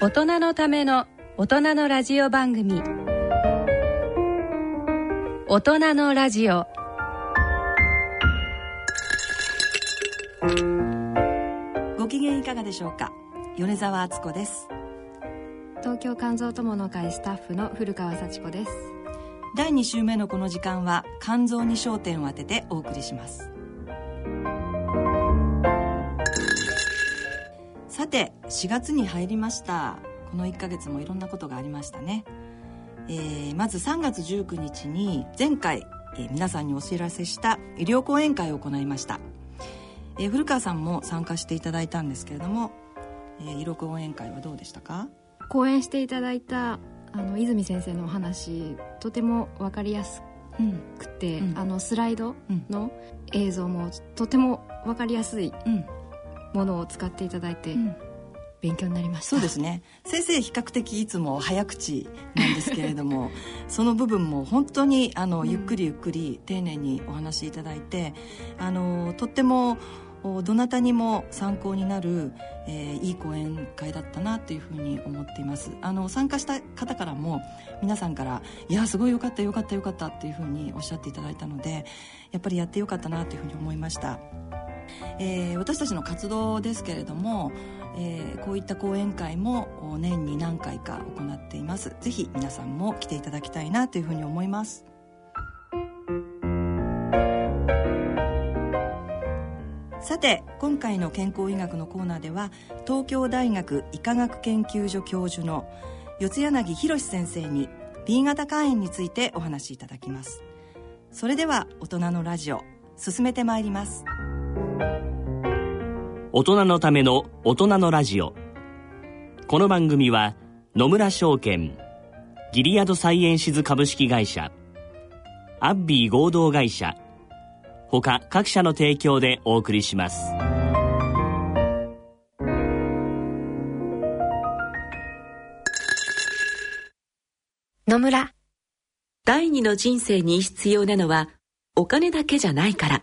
大人のための大人のラジオ番組。大人のラジオ。ご機嫌いかがでしょうか？米沢敦子です。東京肝臓友の会スタッフの古川幸子です第2週目のこの時間は肝臓に焦点を当ててお送りします4月に入りました。この1ヶ月もいろんなことがありましたね、えー、まず3月19日に前回、えー、皆さんにお知らせした医療講演会を行いました、えー、古川さんも参加していただいたんですけれども、えー、医療講演会はどうでしたか？講演していただいたあの泉先生のお話とても分かりやすくて、うん、あのスライドの映像もとても分かりやすいものを使っていただいて、勉強になりました。そうですね。先生比較的いつも早口なんですけれども その部分も本当にあの、ゆっくりゆっくり丁寧にお話しいただいてあのとってもどなたにも参考になる、えー、いい講演会だったなというふうに思っています。あの参加した方からも皆さんから「いやすごいよかったよかったよかった」っていうふうにおっしゃっていただいたのでやっぱりやってよかったなというふうに思いました、えー、私たちの活動ですけれどもえー、こういった講演会も年に何回か行っています。ぜひ皆さんも来ていただきたいなというふうに思います。さて今回の健康医学のコーナーでは東京大学医科学研究所教授の四柳博先生に B 型肝炎についてお話しいただきます。それでは大人のラジオ進めてまいります。大人のための大人のラジオ。この番組は野村証券ギリアドサイエンシズ株式会社アッビー合同会社他各社の提供でお送りします。野村。第二の人生に必要なのはお金だけじゃないから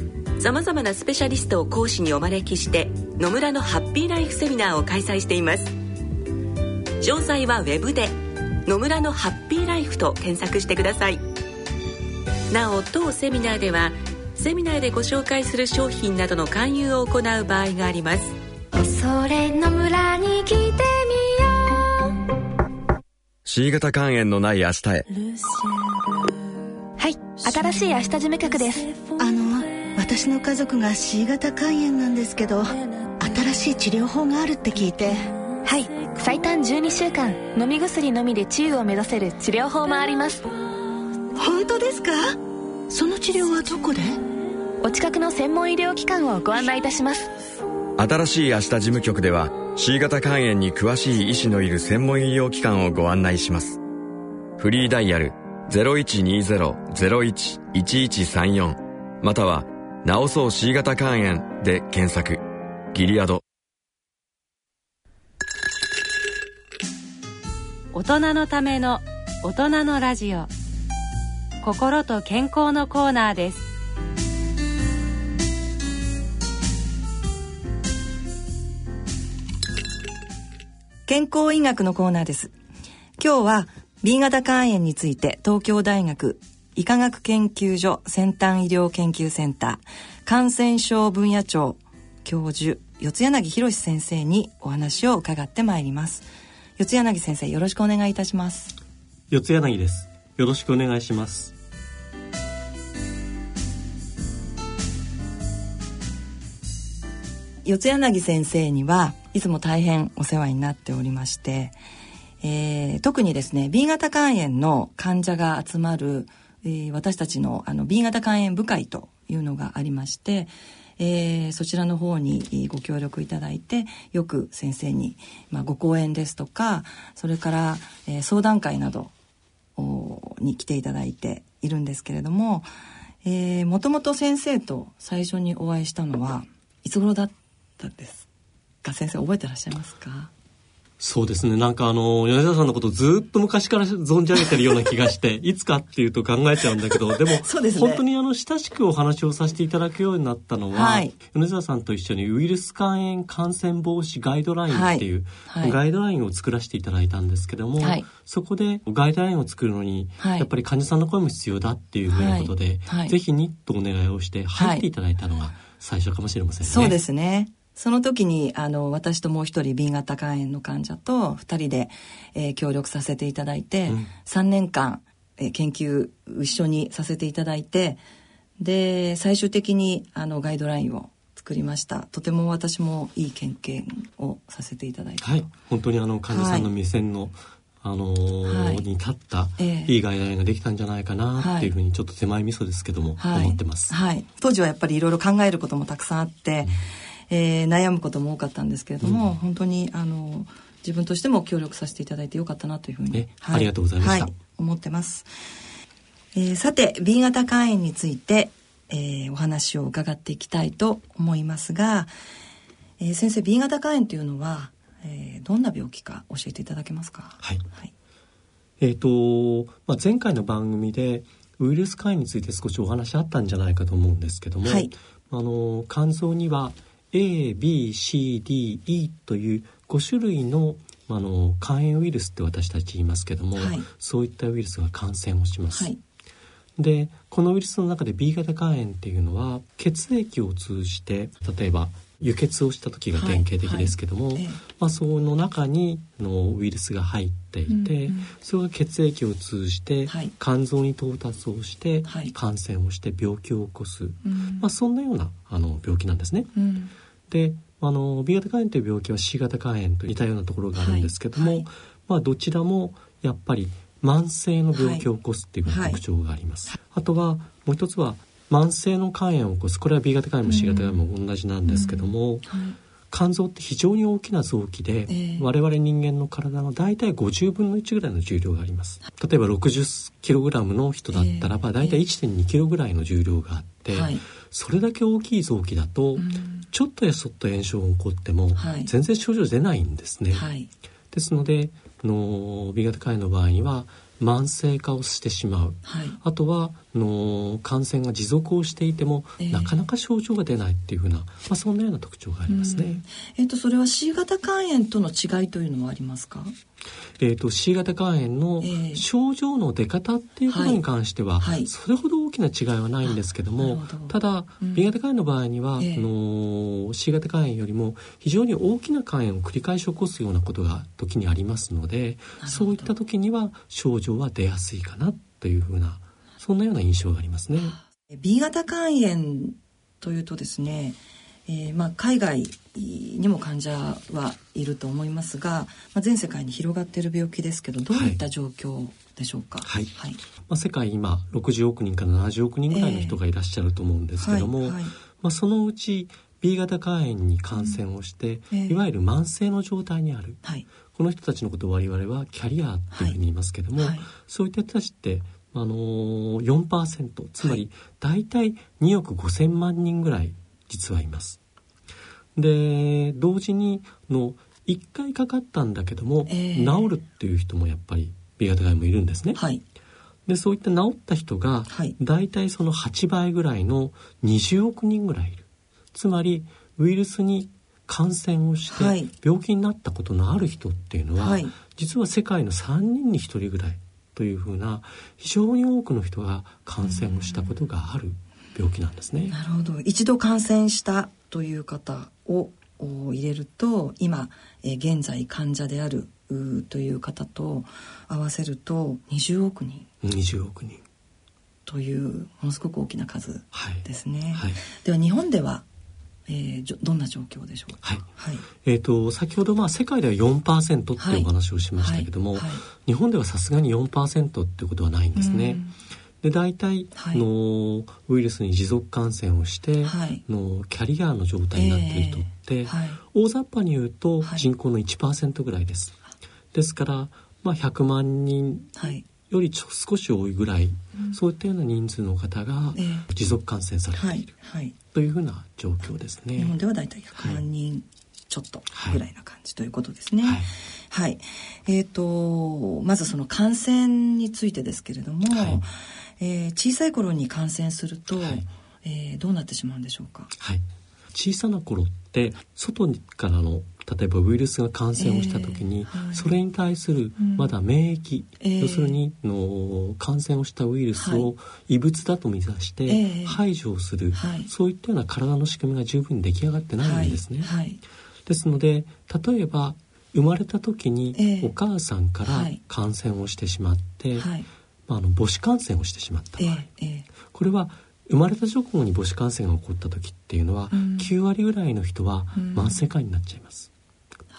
さまざまなスペシャリストを講師にお招きして野村のハッピーライフセミナーを開催しています。詳細はウェブで「野村のハッピーライフ」と検索してください。なお当セミナーではセミナーでご紹介する商品などの勧誘を行う場合があります。それの村に来てみよう。C 型肝炎のない明日へ。はい新しい明日事務局です。あの私の家族が C 型肝炎なんですけど新しい治療法があるって聞いて。はい。最短12週間飲み薬のみで治癒を目指せる治療法もあります。本当ですか？その治療はどこで？お近くの専門医療機関をご案内いたします。新しい明日事務局では C 型肝炎に詳しい医師のいる専門医療機関をご案内します。フリーダイヤル0120-01-1134または治そう C 型肝炎で検索。ギリアド。大人のための大人のラジオ。心と健康のコーナーです。健康医学のコーナーです。今日は B 型肝炎について東京大学医科学研究所先端医療研究センター感染症分野長教授四柳博先生にお話を伺ってまいります。四柳先生よろしくお願いいたします。四柳です。よろしくお願いします。四柳先生にはいつも大変お世話になっておりまして、えー、特にですね B 型肝炎の患者が集まるえー、私たちのあの B 型肝炎部会というのがありまして、えー、そちらの方にご協力いただいてよく先生に、まあ、ご講演ですとかそれから、えー、相談会などに来ていただいているんですけれども、えー、もともと先生と最初にお会いしたのはいつ頃だったんですか？先生覚えてらっしゃいますか？そうですね。なんかあの、米田さんのことをずっと昔から存じ上げてるような気がして、いつかっていうと考えちゃうんだけど、でも、ね、本当にあの、親しくお話をさせていただくようになったのは、はい、米沢さんと一緒にウイルス肝炎感染防止ガイドラインっていう、はい、ガイドラインを作らせていただいたんですけども、はい、そこでガイドラインを作るのに、やっぱり患者さんの声も必要だっていうふうなことで、ぜひにとお願いをして入っていただいたのが最初かもしれませんね。そうですね。その時にあの私ともう一人 B 型肝炎の患者と2人で、えー、協力させていただいて、うん、3年間、えー、研究一緒にさせていただいてで最終的にあのガイドラインを作りました。とても私もいい経験をさせていただいてはい。本当にあの患者さんの目線の、はい。あのーはい、に立ったいいガイドラインができたんじゃないかなっていうふうにちょっと手前味噌ですけども、はい、思ってます、はい、当時はやっぱりいろいろ考えることもたくさんあって、うんえー、悩むことも多かったんですけれども、うん、本当にあの自分としても協力させていただいてよかったなというふうに、はい、ありがとうございました、はい、思ってます、えー、さて B 型肝炎について、えー、お話を伺っていきたいと思いますが、えー、先生 B 型肝炎というのは、えー、どんな病気か教えていただけますか？はい、はい、えっ、ー、と、まあ、前回の番組でウイルス肝炎について少しお話あったんじゃないかと思うんですけども、はい、あの肝臓には A、B、C、D、E という5種類のあの肝炎ウイルスって私たち言いますけども、はい、そういったウイルスが感染をします。はい、でこのウイルスの中で B 型肝炎っていうのは血液を通じて例えば輸血をした時が典型的ですけども、はい。はい、まあ、その中にのウイルスが入っていて、うんうん、それが血液を通じて肝臓に到達をして感染をして病気を起こす、まあ、そんなようなあの病気なんですね。うんであの B 型肝炎という病気は C 型肝炎と似たようなところがあるんですけども、はいはい、まあ、どちらもやっぱり慢性の病気を起こすっていう特徴があります。はい、あとはもう一つは慢性の肝炎を起こす。これは B 型肝炎も C 型肝炎も同じなんですけども、肝臓って非常に大きな臓器で、えー、我々人間の体の大体50分の1ぐらいの重量があります。例えば 60kg の人だったらば、大体 1.2kg ぐらいの重量があって、はい、それだけ大きい臓器だと、ちょっとやそっと炎症が起こっても、全然症状出ないんですね、はい、ですのでの B 型肝炎の場合には慢性化をしてしまう、はい、あとはの感染が持続をしていても、えー、なかなか症状が出ないっていうふうな、まあ、そんなような特徴がありますね。えーと、それは C 型肝炎との違いというのはありますか？えーと、C 型肝炎の症状の出方っていうことに関しては、それほど大きな違いはないんですけどもただ、うん、B 型肝炎の場合には、えー、の C 型肝炎よりも非常に大きな肝炎を繰り返し起こすようなことが時にありますのでそういった時には症状は出やすいかなというふうなそんなような印象がありますね。B 型肝炎というとですねえー、まあ、海外にも患者はいると思いますが、まあ、全世界に広がっている病気ですけどどういった状況でしょうか、はい、はい、まあ、世界今60億人から70億人ぐらいの人がいらっしゃると思うんですけども、えーはいはい、まあ、そのうち B 型肝炎に感染をして、うんえ。ー、いわゆる慢性の状態にある、はい、この人たちのことを我々はキャリアというふうに言いますけども、そういった人たちってあのー、4%つまり大体2億5,000万人ぐらい実はいます。で同時にの1回かかったんだけども、えー、治るっていう人もやっぱり B 型がんもいるんですね。はい、でそういった治った人が、はい、大体その8倍ぐらいの20億人ぐらいいる。つまりウイルスに感染をして病気になったことのある人っていうのは、はい、実は世界の3人に1人ぐらいというふうな非常に多くの人が感染をしたことがある病気なんですね。なるほど。一度感染したという方を入れると今、え現在患者であるという方と合わせると20億人。20億人。というものすごく大きな数ですね。はい。はい、では日本ではえー、どんな状況でしょうはい、はい、えっ、ー、と先ほどまあ世界では4%っていうお話をしましたけども、日本ではさすがに4%っていうことはないんですね。で大体、はい、のウイルスに持続感染をして、はい、のキャリアの状態になっている人って、えーはい、大雑把に言うと人口の1%ぐらいです。ですから、まあ、100万人よりちょ少し多いぐらい、うん、そういったような人数の方が持続感染されている、というふうな状況ですね。日本では大体100万人ちょっとぐらいな感じということですね。はい、えっ、ー、とまずその感染についてですけれども、はい、えー、小さい頃に感染すると、はい、えー、どうなってしまうんでしょうか？はい、小さな頃って外からの例えばウイルスが感染をした時に、えーはい、それに対するまだ免疫、うん、要するにの感染をしたウイルスを異物だと見なして排除をする、はい、そういったような体の仕組みが十分に出来上がってないんですね。はい、ですので例えば生まれた時にお母さんから感染をしてしまって、まあ、あの母子感染をしてしまった場合、これは生まれた直後に母子感染が起こった時っていうのは、うん、9割ぐらいの人は慢性化になっちゃいます。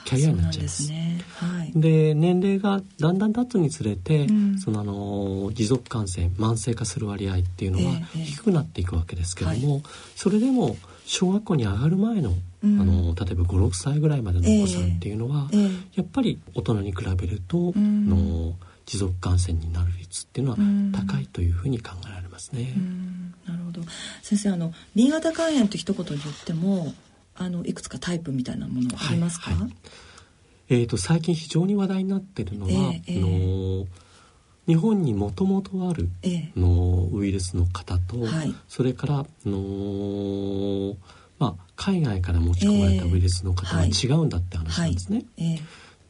キャリアになっちゃいます。で、ね。はい、年齢がだんだん経つにつれて、うん、そのあの持続感染慢性化する割合っていうのは低くなっていくわけですけども、えーえー、それでも小学校に上がる前のうん、あの例えば56歳ぐらいまでのお子さんっていうのは、えーえー、やっぱり大人に比べると、うん、の持続感染になる率っていうのは高いというふうに考えられますね。なるほど。先生あの B 型肝炎と一言で言ってもあのいくつかタイプみたいなものありますか、はいはい、えーと、最近非常に話題になってるのは、えーえー、の日本にもともとあるのウイルスの方と、はい、それからの、まあ、海外から持ち込まれたウイルスの方は違うんだって話なんですね。えーはい、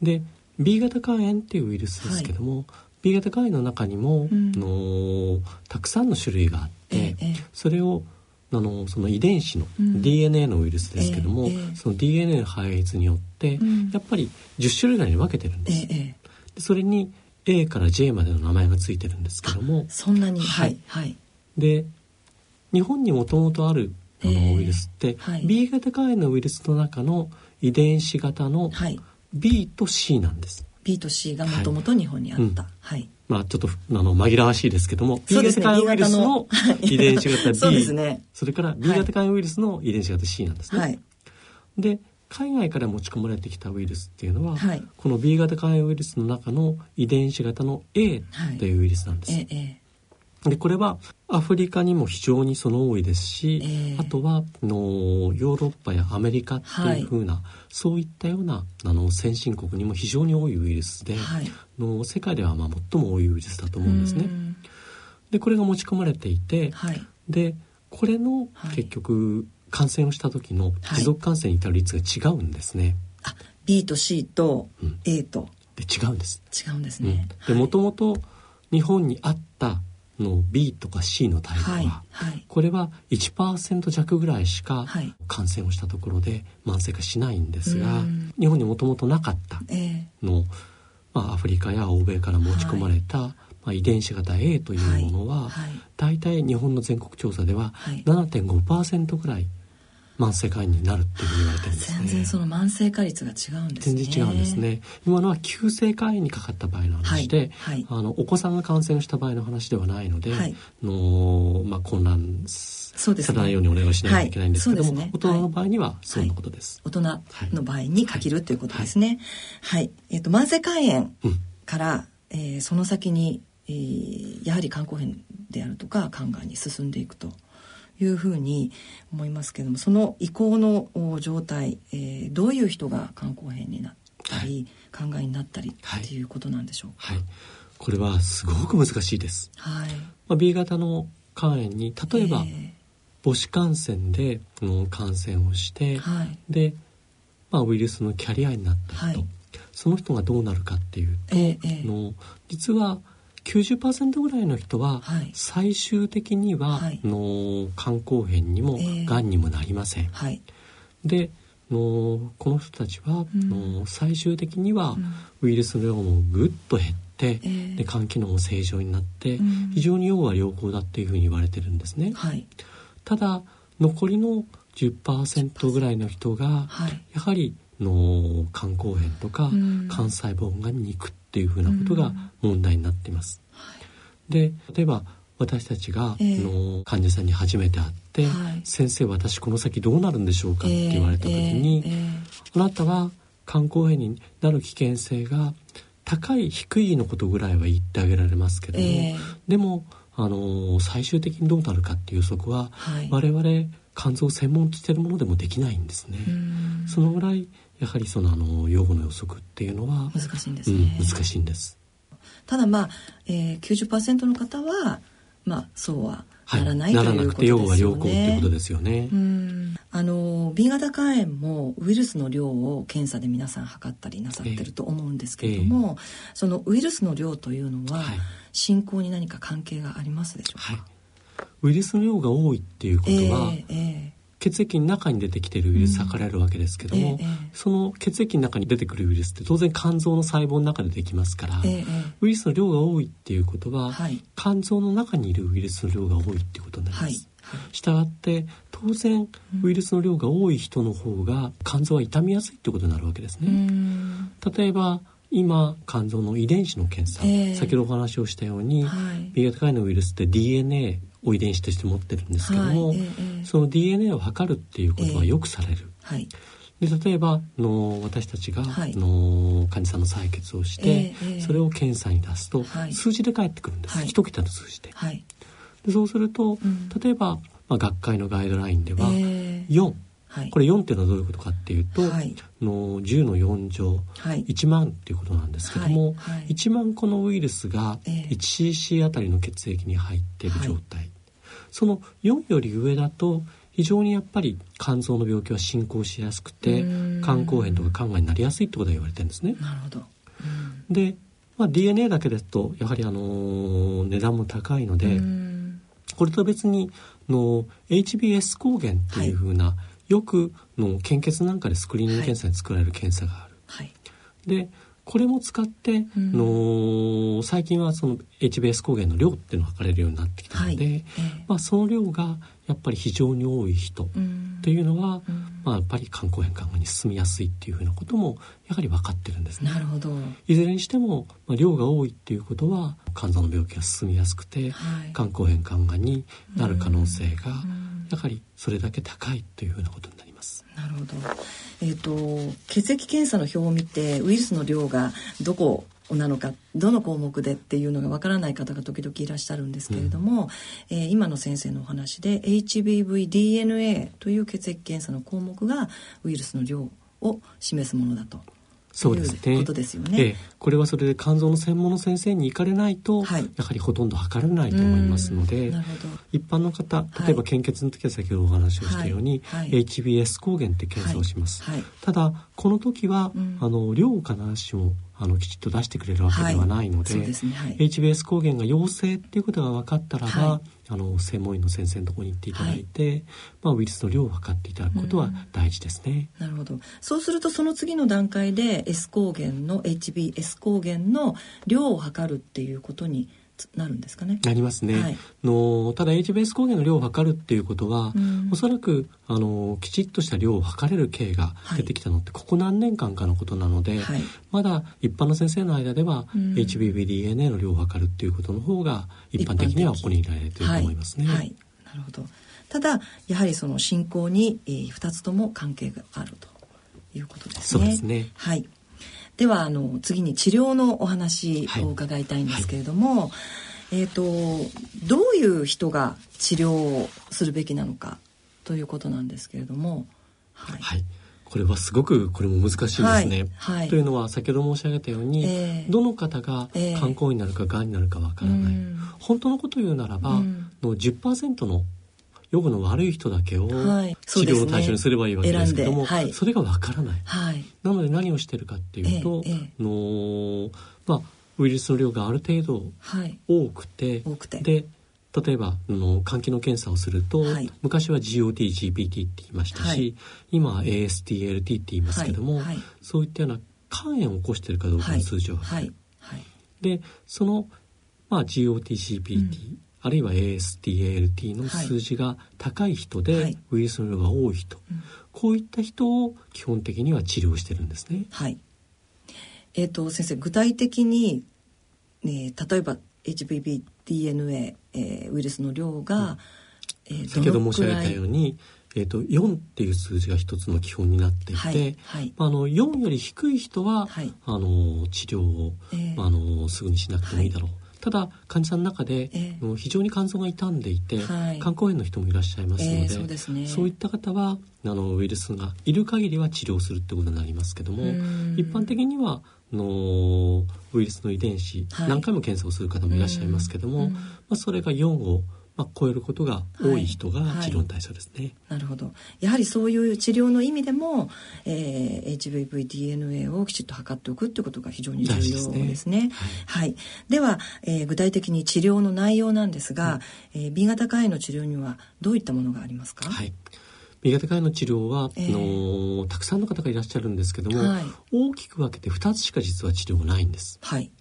で B 型肝炎っていうウイルスですけども、はい、B 型肝炎の中にも、うん、のたくさんの種類があって、えー、それをあのその遺伝子の DNA のウイルスですけども、うんえー、その DNA の配列によって、うん、やっぱり10種類ぐらいに分けてるんです。えー、それに A から J までの名前がついてるんですけどもそんなに。はい、はい、で日本にもともとあるあのウイルスって、はい、B 型肝炎のウイルスの中の遺伝子型の B と C なんです。B と C がもともと日本にあった。はい。うん、まあちょっとあの紛らわしいですけども、B 型肝炎ウイルスの 遺伝子型 B、そね、それから B 型肝炎ウイルスの遺伝子型 C なんですね。はい、で海外から持ち込まれてきたウイルスっていうのは、はい、この B 型肝炎ウイルスの中の遺伝子型の A というウイルスなんです。はい、でこれはアフリカにも非常にその多いですし、えー、あとはのヨーロッパやアメリカっていうふうな、はい、そういったようなあの先進国にも非常に多いウイルスで、はい、の世界ではまあ最も多いウイルスだと思うんですね。でこれが持ち込まれていて、はい、でこれの結局、感染をした時の持続感染に至る率が違うんですね。あ B と C と A と、うん、で違うんです。違うんですね。でもともと日本にあったの B とか C のタイプは、はいはい、これは1%弱ぐらいしか感染をしたところで慢性化しないんですが、日本にもともとなかったの、え。ー、まあ、アフリカや欧米から持ち込まれた、はい、まあ、遺伝子型 A というものは、大体日本の全国調査では7.5%ぐらい慢性化になるっていうふうに言われてるんですね。全然その慢性化率が違うんですね。全然違うんですね。今のは急性肝炎にかかった場合の話で、はいはい、あのお子さんが感染した場合の話ではないので、はい、のまあ混乱されないようにお願いしないといけないんですけども、ね、大人の場合にはそんなことです。大人の場合に限るということですね。はい。えっ、ー、と慢性肝炎から、うん、えー、その先に、えー、やはり肝硬変であるとか肝がんに進んでいくと。いうふうに思いますけどもその移行の状態、えー、どういう人が肝硬変になったり、はい、考えになったりっていうことなんでしょうか、はい、これはすごく難しいです、はい。まあ、B 型の肝炎に例えば、えー、母子感染での感染をして、はい、で、まあ、ウイルスのキャリアになった人、はい、その人がどうなるかっていうと、えー、の実は90%ぐらいの人は最終的には、はい、の肝硬変にもがんにもなりません。はい、でのこの人たちは、うん、の最終的にはウイルスの量もぐっと減って、うん、で肝機能も正常になって、うん、非常に要は良好だっていうふうに言われてるんですね。はい、ただ残りの10%ぐらいの人が、はい、やはりの肝硬変とか、肝細胞がんに行くっていうふうなことが問題になっています。で例えば私たちが、えー、の患者さんに初めて会って、はい、先生私この先どうなるんでしょうか?」って言われた時に、えーえー、あなたは肝硬変になる危険性が高い低いのことぐらいは言ってあげられますけども、でもあの最終的にどうなるかっていう予測は、はい、我々肝臓を専門としているものでもできないんですね。そのぐらいやはりそのあの用語の予測っていうのは難しいんですね、うん、難しいんです。ただまあ、えー、90%の方はまあそうはならない、はい、ならなくて用語は良好っていうことですよね。あの B 型肝炎もウイルスの量を検査で皆さん測ったりなさってると思うんですけれども、えー、そのウイルスの量というのは、はい、進行に何か関係がありますでしょうか、はい、ウイルスの量が多いっていうことは、えーえー血液の中に出てきてるウイルス測られるわけですけども、うん。ええ、その血液の中に出てくるウイルスって当然肝臓の細胞の中でできますから、え、ウイルスの量が多いっていうことは、はい、肝臓の中にいるウイルスの量が多いっていうことになります。はい。したがって当然ウイルスの量が多い人の方が肝臓は傷みやすいってことになるわけですね。例えば今肝臓の遺伝子の検査、えー、先ほどお話をしたように、はい、B 型肝炎のウイルスって DNA を遺伝子として持ってるんですけども、はいえー、その DNA を測るっていうことはよくされる。えー、はい。で例えばの私たちが、はい、の患者さんの採血をして、えー、それを検査に出すと、はい、数字で返ってくるんです、はい、1桁の数字で。はい、でそうすると、うん、例えば、まあ、学会のガイドラインでは、えー、4はい、これ4っていうのはどういうことかっていうと、はい、の10の4乗、はい、1万っていうことなんですけども、はい。はい、1万個のウイルスが 1cc あたりの血液に入っている状態、その4より上だと非常にやっぱり肝臓の病気は進行しやすくて肝硬変とか肝がんになりやすいってことが言われてるんですね。なるほど、で、まあ、DNA だけですとやはりあの値段も高いのでこれと別にの HBS 抗原っていうふうな、はい。よくの献血なんかでスクリーニング検査に作られる検査がある。はい、でこれも使って、うん、の最近はその HBS 抗原の量っていうのを測れるようになってきたので、はい、まあ、その量がやっぱり非常に多い人っていうのは、うん、まあ、やっぱり肝硬変肝がんに進みやすいっていうふうなこともやはり分かってるんですね。なるほど。いずれにしても、まあ、量が多いっていうことは肝臓の病気が進みやすくて、はい、肝硬変肝がんになる可能性が、やはりそれだけ高いというふうなことになります。なるほど。えっ、ー、と血液検査の表を見てウイルスの量がどこなのかどの項目でっていうのがわからない方が時々いらっしゃるんですけれども、うん、えー、今の先生のお話で HBV-DNA という血液検査の項目がウイルスの量を示すものだとそうですね。ことですよね、ええ、これはそれで肝臓の専門の先生に行かれないと、はい、やはりほとんど測れないと思いますので一般の方例えば献血の時は先ほどお話をしたように、はい。はい、HBS 抗原って検査をします、ただこの時は、うん、あの量を必ずしもあのきちっと出してくれるわけではないので,、はいでねはい、HBS 抗原が陽性っていうことが分かったらば、あの専門医の先生のところに行っていただいて、はい、まあ、ウイルスの量を測っていただくことは大事ですね、うん、なるほど。そうするとその次の段階で S 抗原の HBS 抗原の量を測るっていうことになるんですかね。なりますね。はい、のただ HBS 抗原の量を測るっていうことは、うん、おそらくあのきちっとした量を測れる経が出てきたのって、ここ何年間かのことなので、はい、まだ一般の先生の間では、うん、HBVDNA の量を測るっていうことの方が一般的には行われていると思いますね。はい、なるほど。ただやはりその進行に、えー、2つとも関係があるということですね。そうですね。はい。ではあの次に治療のお話を伺いたいんですけれども、はい。はい、えっ、ー、とどういう人が治療をするべきなのかということなんですけれども、はい、はい、これはすごくこれも難しいですね。はい、というのは先ほど申し上げたように、えー、どの方が肝硬変になるかがんになるかわからない、本当のことを言うならば、うん、の10%の予後の悪い人だけを治療の対象にすればいいわけですけども、はい、それがわからない、はい、なので何をしてるかっていうと、ええ、のまあ、ウイルスの量がある程度多くて,、多くて。で例えばの肝機能検査をすると、はい、昔は GOTGPT って言いましたし、はい、今は ASTLT って言いますけども、はい、そういったような肝炎を起こしているかどうかの数字を測る。でその、まあ、GOTGPT、うんあるいは ASTALT の数字が高い人で、はい、ウイルスの量が多い人、うん、こういった人を基本的には治療してるんですね。はい。えっ、ー、と先生具体的に、ね、例えば HPV-DNA、えー、ウイルスの量が、うん、えー、先ほど申し上げたようにえーと、4っていう数字が一つの基本になっていて、はいはい、あの4より低い人は、はい、あの治療を、えー、あのすぐにしなくてもいいだろう、ただ患者さんの中で、えー、非常に肝臓が傷んでいて、はい、肝硬変の人もいらっしゃいますのでえーそうですね、そういった方はあのウイルスがいる限りは治療するってことになりますけども一般的にはのウイルスの遺伝子、はい、何回も検査をする方もいらっしゃいますけども、まあ、それが4をまあ、超えることが多い人が治療の対象ですね、はいはい、なるほど。やはりそういう治療の意味でも、えー、HVV-DNA をきちっと測っておくってことが非常に重要ですね。ねはい、はい、では、えー、具体的に治療の内容なんですが、うん、えー、B 型肝炎の治療にはどういったものがありますか、はい。B 型肝炎の治療は、えー、のたくさんの方がいらっしゃるんですけども、はい、大きく分けて2つしか実は治療がないんです。はい、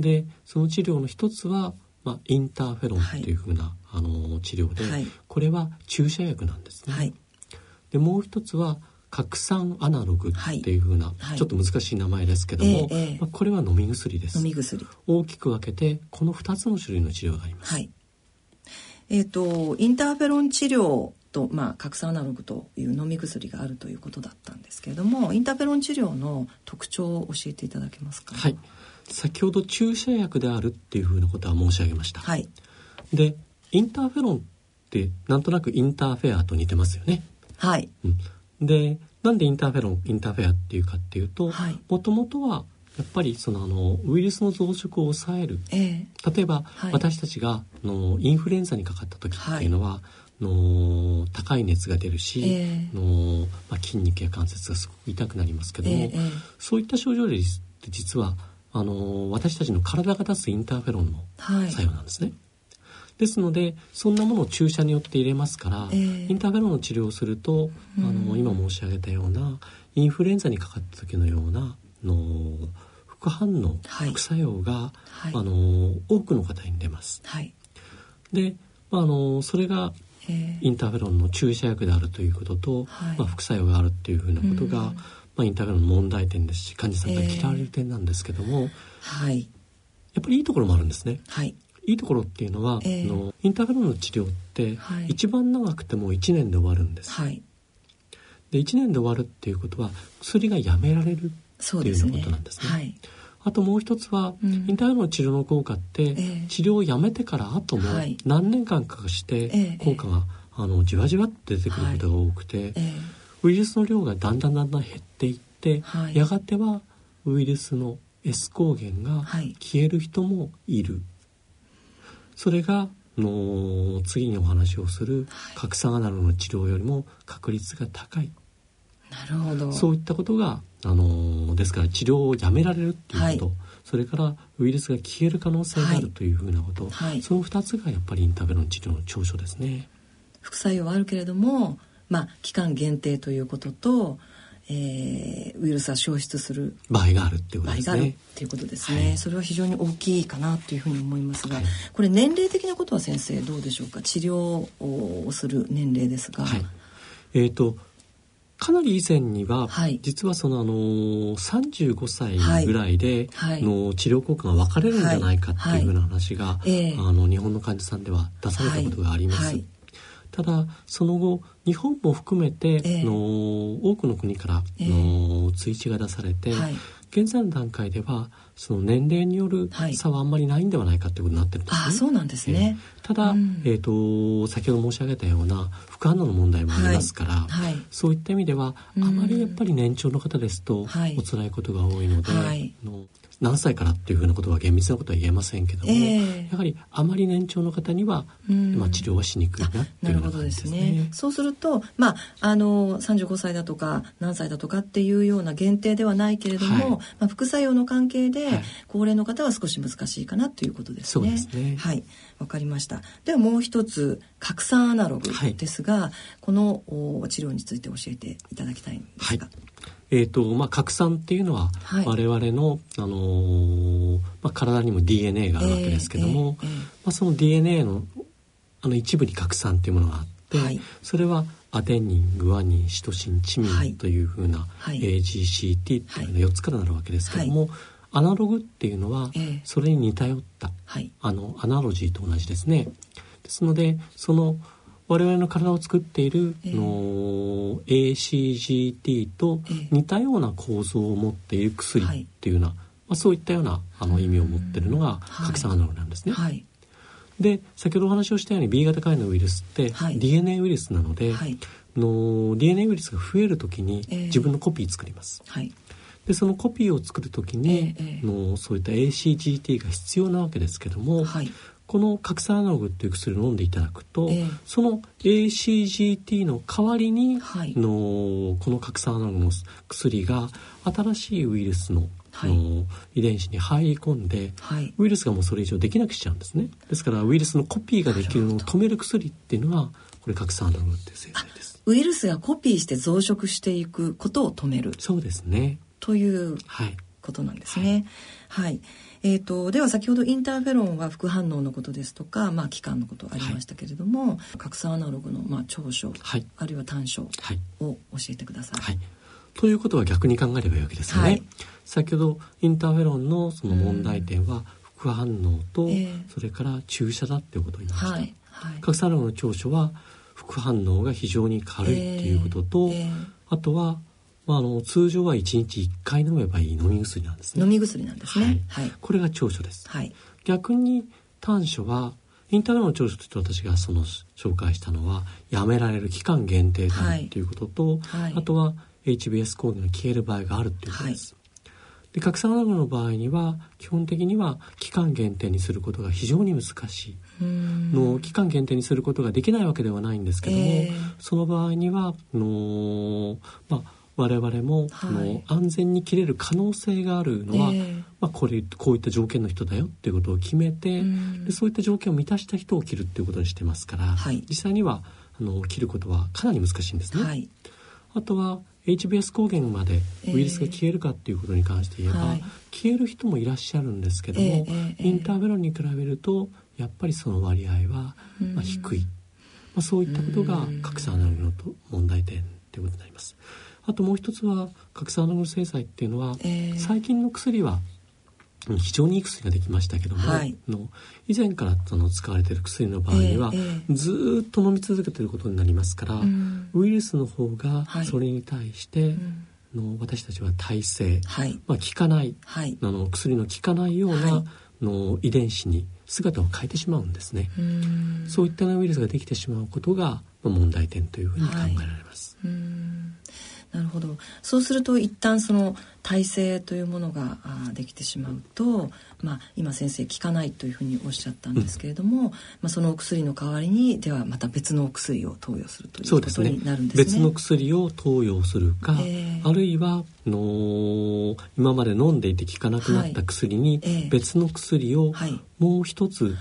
でその治療の一つはまあ、インターフェロンっていうふうな、はい、あの治療で、はい、これは注射薬なんですね。はい、でもう一つは核酸アナログっていうふうな、ちょっと難しい名前ですけども、えー、まあ、これは飲み薬です。飲み薬。大きく分けてこの2つの種類の治療があります。えっ、ー、とインターフェロン治療と、まあ、核酸アナログという飲み薬があるということだったんですけれどもインターフェロン治療の特徴を教えていただけますか？はい先ほど注射薬であるっていうふうなことは申し上げました。はい、でインターフェロンってなんとなくインターフェアと似てますよね。はい、うん、でなんでインターフェロンインターフェアっていうかっていうともともとはやっぱりそのあのウイルスの増殖を抑える、えー、例えば、はい、私たちがのインフルエンザにかかった時っていうのは、はい、の高い熱が出るし、えー、のまあ、筋肉や関節がすごく痛くなりますけども、えー、そういった症状で実はあの私たちの体が出すインターフェロンの作用なんですね。はい、ですのでそんなものを注射によって入れますから、えー、インターフェロンの治療をすると、あの今申し上げたようなインフルエンザにかかった時のようなの副反応、はい、副作用が、はい、あの多くの方に出ます。はい、で、まあ、あのそれがインターフェロンの注射薬であるということと、まあ、副作用があるっていうふうなことが、まあ、インターフェロンの問題点ですし患者さんが嫌われる点なんですけども、えー、はい、やっぱりいいところもあるんですね。はい。いいところっていうのは、えー、のインターフェロンの治療って、はい、一番長くても1年で終わるんです。はい、で1年で終わるっていうことは薬がやめられるっていうようなことなんですね。はい、あともう一つは、うん、インターフェロンの治療の効果って、えー、治療をやめてから後も何年間かして効果が、あのじわじわって出てくることが多くて、えー、ウイルスの量がだんだんだんだん減って、はい、やがてはウイルスの S 抗原が消える人もいる、はい、それがの次にお話をする核酸アナログの治療よりも確率が高い、なるほど。そういったことが、あのですから治療をやめられるっていうこと、はい、それからウイルスが消える可能性があるというふうなこと、はい、その2つがやっぱりインターベロン治療の長所ですね。副作用はあるけれどもまあ、期間限定ということと、えー、ウイルスは消失する場合があるっていうことですね。場合があるっていうことですね、はい、それは非常に大きいかなというふうに思いますが、はい、これ年齢的なことは先生どうでしょうか？治療をする年齢ですが。はい、えっ、ー、とかなり以前には、はい、実はそのあの35歳ぐらいでの治療効果が分かれるんじゃないかっていうふうな話が、はい。はい。あの日本の患者さんでは出されたことがあります。ただその後日本も含めての、多くの国からの追試が出されて、はい、現在の段階ではその年齢による差はあんまりないんではないかということになってるんですね。あそうなんですね、えー、ただ、うん、えーと、先ほど申し上げたような副反応の問題もありますから、はい、そういった意味ではあまりやっぱり年長の方ですと、お辛いことが多いので、の何歳からっていうふうなことは厳密なことは言えませんけども、えー、やはりあまり年長の方には、まあ、治療はしにくいなっていうような感じですね。すね。そうすると、まあ、あの35歳だとか何歳だとかっていうような限定ではないけれども、はい、まあ、副作用の関係で、高齢の方は少し難しいかなということですね。そうですね。はい。わかりました。ではもう一つ核酸アナログですが、はい、この治療について教えていただきたいんですが。はいえーとまあ、核酸っていうのは我々の、あのー、まあ、体にも DNA があるわけですけども、えーえー、まあ、その DNA のあの一部に核酸っていうものがあって、はい、それはアデニングアニンシトシンチミンというふうな、はい、AGCT っていうの4つからなるわけですけども、はい、アナログっていうのはそれに似たよった、はい、あのアナロジーと同じですね。ですのでその我々の体を作っているの ACGT と似たような構造を持っている薬っていうような、はい、まあ、そういったようなあの意味を持っているのが核酸アナログなんですね。はい、で先ほどお話をしたように B 型肝炎のウイルスって DNA ウイルスなので、の DNA ウイルスが増える時に自分のコピー作ります。でそのコピーを作る時に、のそういった ACGT が必要なわけですけども、はい、この核酸アナログっていう薬を飲んでいただくと、えー、その ACGT の代わりに、はい、のこの核酸アナログの薬が新しいウイルスのはい、の遺伝子に入り込んで、はい、ウイルスがもうそれ以上できなくしちゃうんですね。ですからウイルスのコピーができるのを止める薬っていうのがこれ核酸アナログっていう製剤です。ウイルスがコピーして増殖していくことを止める。そうですね。ということなんですね。はい、はいえーと、では先ほどインターフェロンは副反応のことですとか、まあ、器官のことありましたけれども、はい、核酸アナログの、まあ、長所、はい、あるいは短所を教えてください。はい、ということは逆に考えればいいわけですよね。先ほどインターフェロンのその問題点は副反応と、それから注射だっていうことになりました。はい。核酸アナログの長所は副反応が非常に軽いっていうことと、えー、あとはまあ、あの通常は1日1回飲めばいい飲み薬なんですね。飲み薬なんですね、はい、はい、これが長所です、はい、逆に短所はインターネットの長所として私がその紹介したのはやめられる期間限定であるっていうことと、はい、あとは HBS 抗原が消える場合があるっていうことです、で核酸アナの場合には基本的には期間限定にすることが非常に難しい。の期間限定にすることができないわけではないんですけども、えー、その場合にはのまあ我々も、はい、の安全に切れる可能性があるのは、えー、まあ、これこういった条件の人だよっていうことを決めて、でそういった条件を満たした人を切るっていうことにしてますから、はい、実際にはあの切ることはかなり難しいんですね。はい、あとは HBS 抗原までウイルスが消えるかっていうことに関して言えば、えー、消える人もいらっしゃるんですけども、えー、インターベロンに比べるとやっぱりその割合は、まあ、低い、まあ、そういったことが格差アナログの問題点ということになります。あともう一つは核酸アナログ製剤っていうのは、えー、最近の薬は非常にいい薬ができましたけども、はい、の以前からその使われている薬の場合には、えーえー、ずっと飲み続けていることになりますから、うん、ウイルスの方がそれに対して、はいの私たちは耐性、はい、まあ、効かない、はい、あの薬の効かないような、はい、の遺伝子に姿を変えてしまうんですね。そういったウイルスができてしまうことが問題点というふうに考えられます。なるほど。そうすると一旦その体制というものができてしまうと、まあ、今先生効かないというふうにおっしゃったんですけれども、うん、まあ、そのお薬の代わりにではまた別のお薬を投与するということになるんですね。すね。別の薬を投与するか、えー、あるいはの今まで飲んでいて効かなくなった薬に別の薬をもう一つ、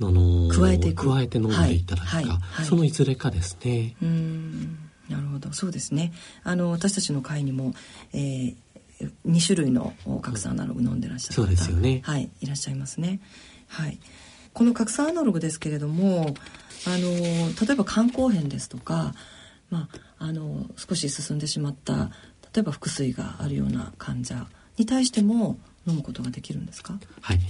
あの加えて加えて飲んでいただくか、はい。はい、そのいずれかですね。うんなるほど。そうですね。あの私たちの会にも、えー、2種類の核酸アナログ飲んでらっしゃる方、そうですよね。はいいらっしゃいますね。はい。この核酸アナログですけれどもあの例えば肝硬変ですとかまああの少し進んでしまった例えば腹水があるような患者に対しても飲むことができるんですか？はい。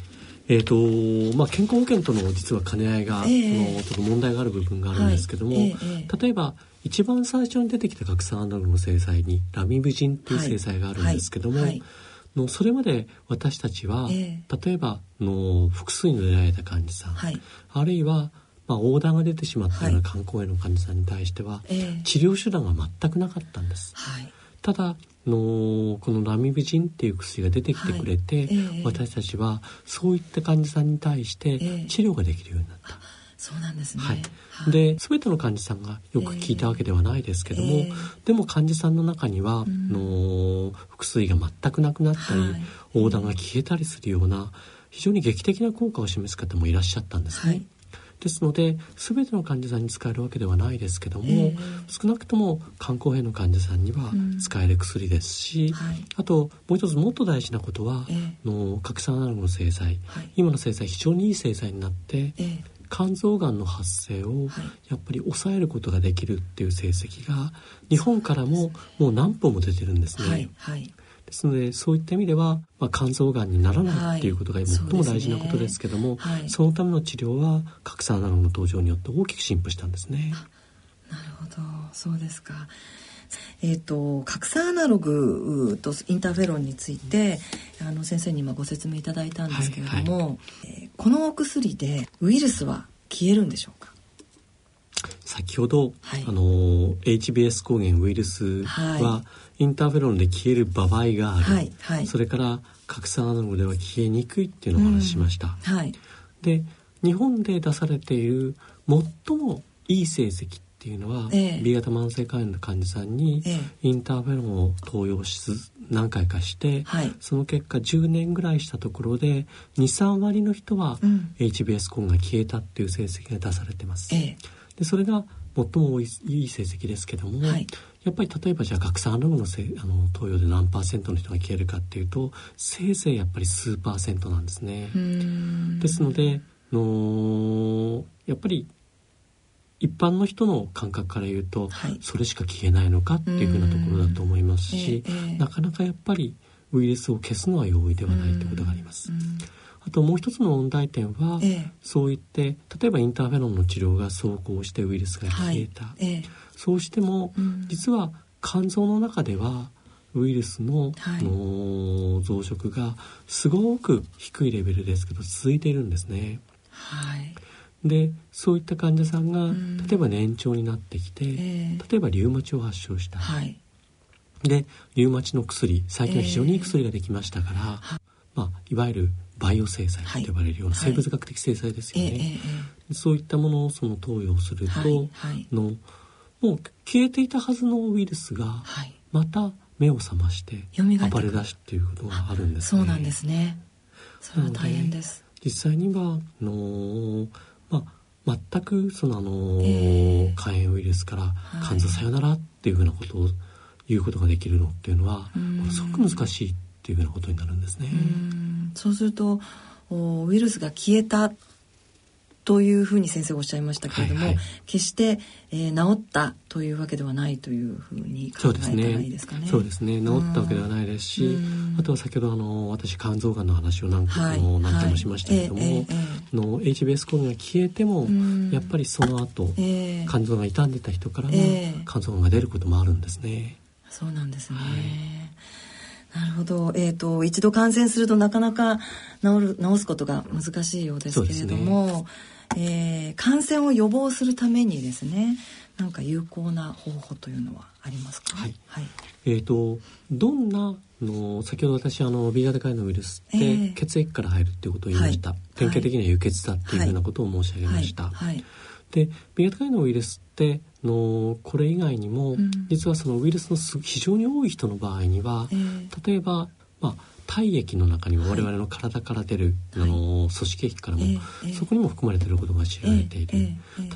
えーとまあ、健康保険との実は兼ね合いが、えー、のちょっと問題がある部分があるんですけども、はい。えー、例えば一番最初に出てきた核酸アナログの製剤にラミブジンっていう製剤があるんですけども、はいはい、のそれまで私たちは、えー、例えばの複数に出られた患者さん、はい、あるいはまあ、横断が出てしまったような肝硬変の患者さんに対しては、治療手段が全くなかったんです。ただのこのラミブジンっていう薬が出てきてくれて、私たちはそういった患者さんに対して治療ができるようになった。そうなんですね。はい。で、全ての患者さんがよく聞いたわけではないですけども、えー、でも患者さんの中には、うん、の腹水が全くなくなったり、はい、横断が消えたりするような非常に劇的な効果を示す方もいらっしゃったんですね。はい。ですので全ての患者さんに使えるわけではないですけども、えー、少なくとも肝硬変の患者さんには使える薬ですし、うんはい、あともう一つもっと大事なことは、えー、の核酸アナログの製剤、はい、今の製剤非常にいい製剤になって、えー肝臓がんの発生をやっぱり抑えることができるっていう成績が日本からももう何本も出てるんですね。はいはい、ですのでそういった意味では、まあ、肝臓がんにならないっていうことが最も大事なことですけども、はい。そねはい、そのための治療は核酸アナログの登場によって大きく進歩したんですね。なるほど。そうですか。えーと、核酸アナログとインターフェロンについてあの先生に今ご説明いただいたんですけれども、はいはい、えー、このお薬でウイルスは消えるんでしょうか？先ほど、はい、あの HBS 抗原ウイルスは、インターフェロンで消える場合がある、はいはい、それから核酸アナログでは消えにくいっていうのをお話ししました、うんはい、で日本で出されている最もいい成績っていうのは、え B 型慢性肝炎の患者さんにインターフェロンを投与し何回かして、はい、その結果10年ぐらいしたところで23割の人は HBS コンが消えたっていう成績が出されてます。えでそれが最もいい成績ですけども、はい、やっぱり例えばじゃあ核酸アナログのせあの投与で何パーセントの人が消えるかっていうとせいぜいやっぱり数パーセントなんですね。ですのでのやっぱり一般の人の感覚から言うと、はい、それしか消えないのかっていうふうなところだと思いますし、えー、なかなかやっぱりウイルスを消すのは容易ではないということがあります。あともう一つの問題点は、えー、そう言って例えばインターフェロンの治療が走行してウイルスが消えた、はい。えー、そうしても、実は肝臓の中ではウイルスのはい、の増殖がすごく低いレベルですけど続いているんですね。はいでそういった患者さんが、例えば年長になってきて、えー、例えばリウマチを発症した、はい、でリウマチの薬最近は非常にいい薬ができましたから、えー、まあ、いわゆるバイオ制裁と呼ばれるような生物学的制裁ですよね、はいはい、そういったものをその投与するとの、もう消えていたはずのウイルスがまた目を覚まして暴れ出すっていうことがあるんです、ね、そうなんですね。それは大変です。実際にはのまあ、全くそのあの、えー、肝炎ウイルスから肝臓さよならっていうふうなことを言うことができるのっていうのはものすごく難しいっていうふうなことになるんですね。うそうするとウイルスが消えたというふうに先生おっしゃいましたけれども、はいはい、決して、えー、治ったというわけではないというふうに考えたらいいですかね。そうですね。治ったわけではないですし、あとは先ほどあの私肝臓がんの話を何回も、はい、何回もしましたけれども、はい。えーえー、の HBS 抗原が消えても、やっぱりその後、えー、肝臓が傷んでた人からの肝臓が出ることもあるんですね。そうなんですね。なるほど。えっ、ー、と一度感染するとなかなか治る治すことが難しいようですけれども、えー、感染を予防するためにですねなんか有効な方法というのはありますか、はい、はい、えーと、どんなの先ほど私あの B 型肝炎ウイルスって血液から入るっていうことを言いました、はい、典型的には輸血だっていうふうなことを申し上げました、はい、で B 型肝炎ウイルスってのこれ以外にも、うん、実はそのウイルスの非常に多い人の場合には、えー、例えばまあ体液の中にも我々の体から出る、はい、あの組織液からも、そこにも含まれていることが知られている、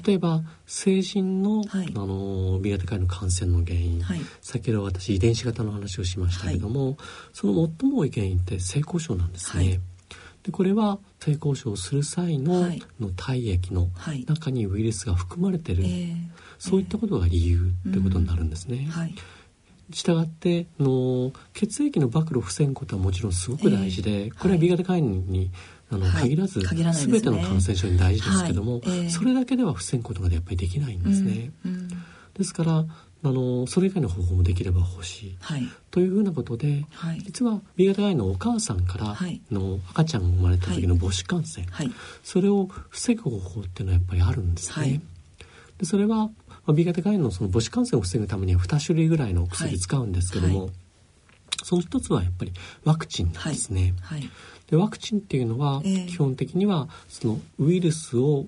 例えば成人の,、あの B 型肝炎の感染の原因、先ほど私遺伝子型の話をしましたけども、その最も多い原因って性交渉なんですね。でこれは性交渉をする際の,、の体液の中にウイルスが含まれてる、そういったことが理由ってことになるんですね。したがっての血液の暴露を防ぐことはもちろんすごく大事で、えー、これは B 型肝炎にあの限らず、はい、全ての感染症に大事ですけども、はい。えー、それだけでは防ぐことがやっぱりできないんですね。うんうん、ですからあのそれ以外の方法もできれば欲しい、はい、というふうなことで、はい、実は B 型肝炎のお母さんからの赤ちゃんが生まれた時の母子感染、はい、それを防ぐ方法っていうのはやっぱりあるんですね。でそれはまあ、B 型肝炎のその母子感染を防ぐためには2種類ぐらいのお薬使うんですけども、はい。はい、その一つはやっぱりワクチンなんですね。はい、でワクチンっていうのは基本的にはそのウイルスを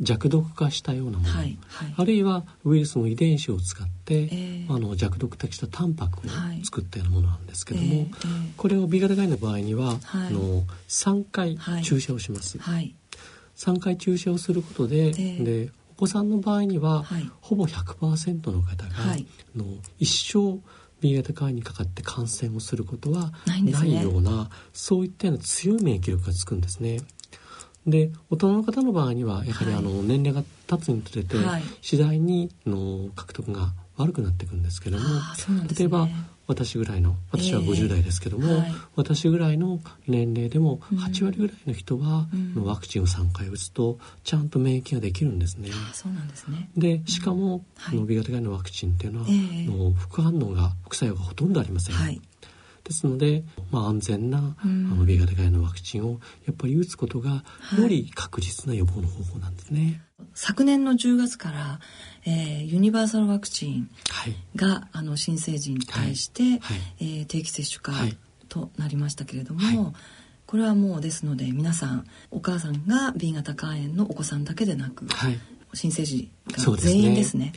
弱毒化したようなもの、はい。はい、あるいはウイルスの遺伝子を使って、えー、あの弱毒化したタンパクを作ったようなものなんですけども、はいえ。ー、これを B 型肝炎の場合には、あの3回注射をします。はい、3回注射をすることでえー、で子さんの場合には、はい、ほぼ100%の方が、はい、の一生 B 型肝炎にかかって感染をすることはないような、ね、そういったような強い免疫力がつくんですね。で大人の方の場合にはやはりあの年齢が経つにつれて、次第にの獲得が悪くなっていくんですけども、ね、例えば私ぐらいの私は50代ですけども、えーはい、私ぐらいの年齢でも8割ぐらいの人は、うん、ワクチンを3回打つとちゃんと免疫ができるんですね。ですね。でしかも、うん、の B 型肝炎のワクチンっていうのは、えー、の副反応が副作用がほとんどありません。はいですので、まあ、安全な、あの B 型肝炎のワクチンをやっぱり打つことがより確実な予防の方法なんですね。はい、昨年の10月から、えー、ユニバーサルワクチンが、はい、あの新成人に対して、はい、えー、定期接種化となりましたけれども、これはもうですので皆さんお母さんが B 型肝炎のお子さんだけでなく、新生児が全員ですね。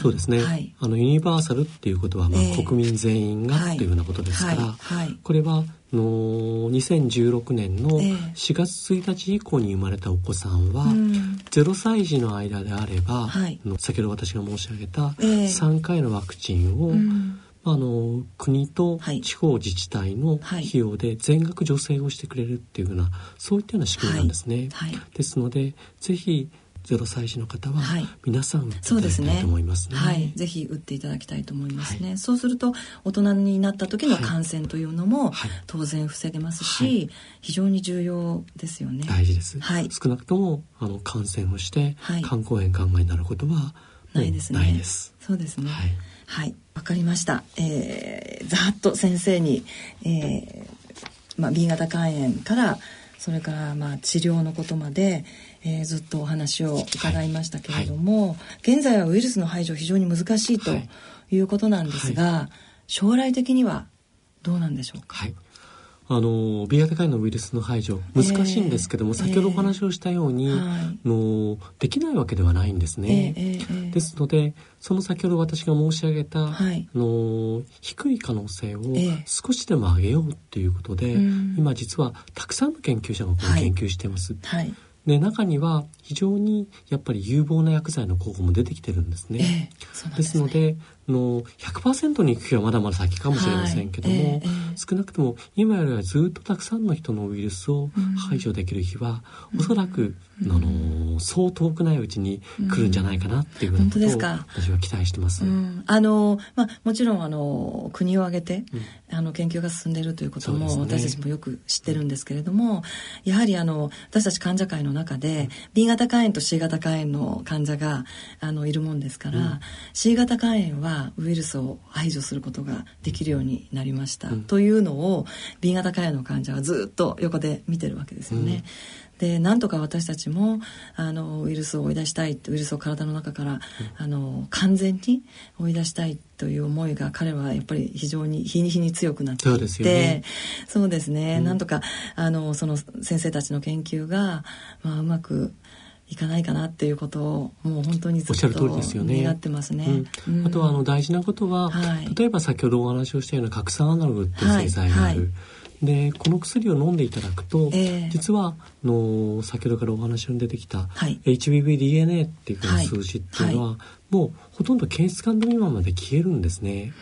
そうですね、はい、あのユニバーサルっていうことは、まあ、えー、国民全員がというようなことですから、はい。はい、これはの2016年の4月1日以降に生まれたお子さんは、えー、0歳児の間であれば、の先ほど私が申し上げた3回のワクチンを、あの国と地方自治体の費用で全額助成をしてくれるっていうようなそういったような仕組みなんですね。ですのでぜひゼロ歳児の方は皆さん打っていただきたいと思いますね。はい、ぜひ打っていただきたいと思いますね。はい、そうすると大人になった時の感染というのも当然防げますし、はい、非常に重要ですよね。大事です。はい、少なくともあの感染をして肝硬変考えになることはないですね。ないです。そうですね。はい。はい、わかりました。えー、ざっと先生に、えー、まあ B 型肝炎からそれからまあ治療のことまで、えー、ずっとお話を伺いましたけれども、現在はウイルスの排除非常に難しいとい。うことなんですが、はい、将来的にはどうなんでしょうか、はい。あの B 型肝炎のウイルスの排除難しいんですけども、えー、先ほどお話をしたように、えー、のできないわけではないんですね。えー、ですのでその先ほど私が申し上げた、はい、の低い可能性を少しでも上げようっていうことで、今実はたくさんの研究者がこれ研究しています。はいはいで中には非常にやっぱり有望な薬剤の候補も出てきてるんですね。えー、ですね。のでの100%に行く日はまだまだ先かもしれませんけども、はいえー、少なくとも今よりはずっとたくさんの人のウイルスを排除できる日は、うん、おそらく、うん、あのそう遠くないうちに来るんじゃないかなっていうふうなことを私は期待してます。うん、あのまあ、もちろんあの国を挙げて、あの研究が進んでいるということも、ね、私たちもよく知ってるんですけれどもやはりあの私たち患者会の中で B 型肝炎と C 型肝炎の患者があのいるもんですから、C 型肝炎はウイルスを排除することができるようになりました、うん、というのを B 型肝炎の患者はずっと横で見てるわけですよね。うん、でなんとか私たちもあのウイルスを追い出したいウイルスを体の中から、うん、あの完全に追い出したいという思いが彼はやっぱり非常に日に日に強くなっていってそうですね、うん、なんとかあのその先生たちの研究が、まあ、うまくいかないかなっていうことをもう本当にずっと願ってますね。うん、あとはあの大事なことは、はい、例えば先ほどお話をしたような核酸アナログっていう製剤がある。はいはいでこの薬を飲んでいただくと、えー、実はの先ほどからお話に出てきた、はい、HBBDNA っていう数字っていうのは、はい、もうほとんど検出感度未満まで消えるんですね。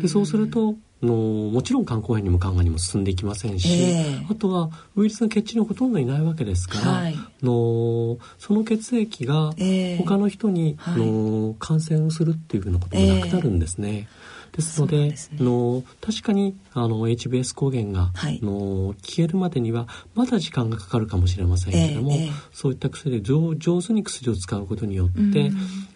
でそうするとのもちろん肝硬変にも肝がんにも進んでいきませんし、えー、あとはウイルスの血中にほとんどいないわけですから、はい、のその血液が他の人に、えー、の感染をするっていうふうなことがなくなるんですね。えーですので、ね、の確かにあの HBS 抗原が、はい、の消えるまでにはまだ時間がかかるかもしれませんけれども、えーえー、そういった薬で上上手に薬を使うことによって、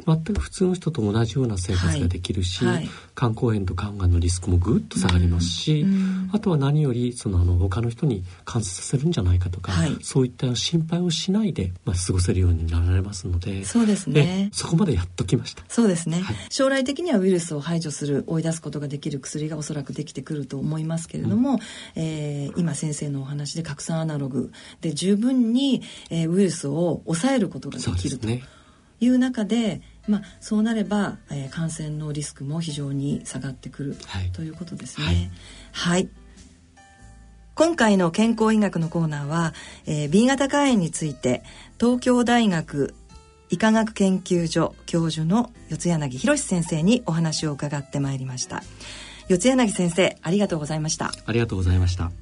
全く普通の人と同じような生活ができるし、はい。はい肝硬変と肝がんのリスクもぐっと下がりますし、あとは何よりそのあの他の人に感染させるんじゃないかとか、はい、そういった心配をしないで、まあ、過ごせるようになられますのでそうですね。そこまでやっときました。そうですね、はい、将来的にはウイルスを排除する追い出すことができる薬がおそらくできてくると思いますけれども、うん、えー、今先生のお話で拡散アナログで十分に、えー、ウイルスを抑えることができるという中でまあ、そうなれば、えー、感染のリスクも非常に下がってくる、はい、ということですね。はい、はい、今回の健康医学のコーナーは、えー、B 型肝炎について東京大学医科学研究所教授の四柳博先生にお話を伺ってまいりました。四柳先生ありがとうございました。ありがとうございました。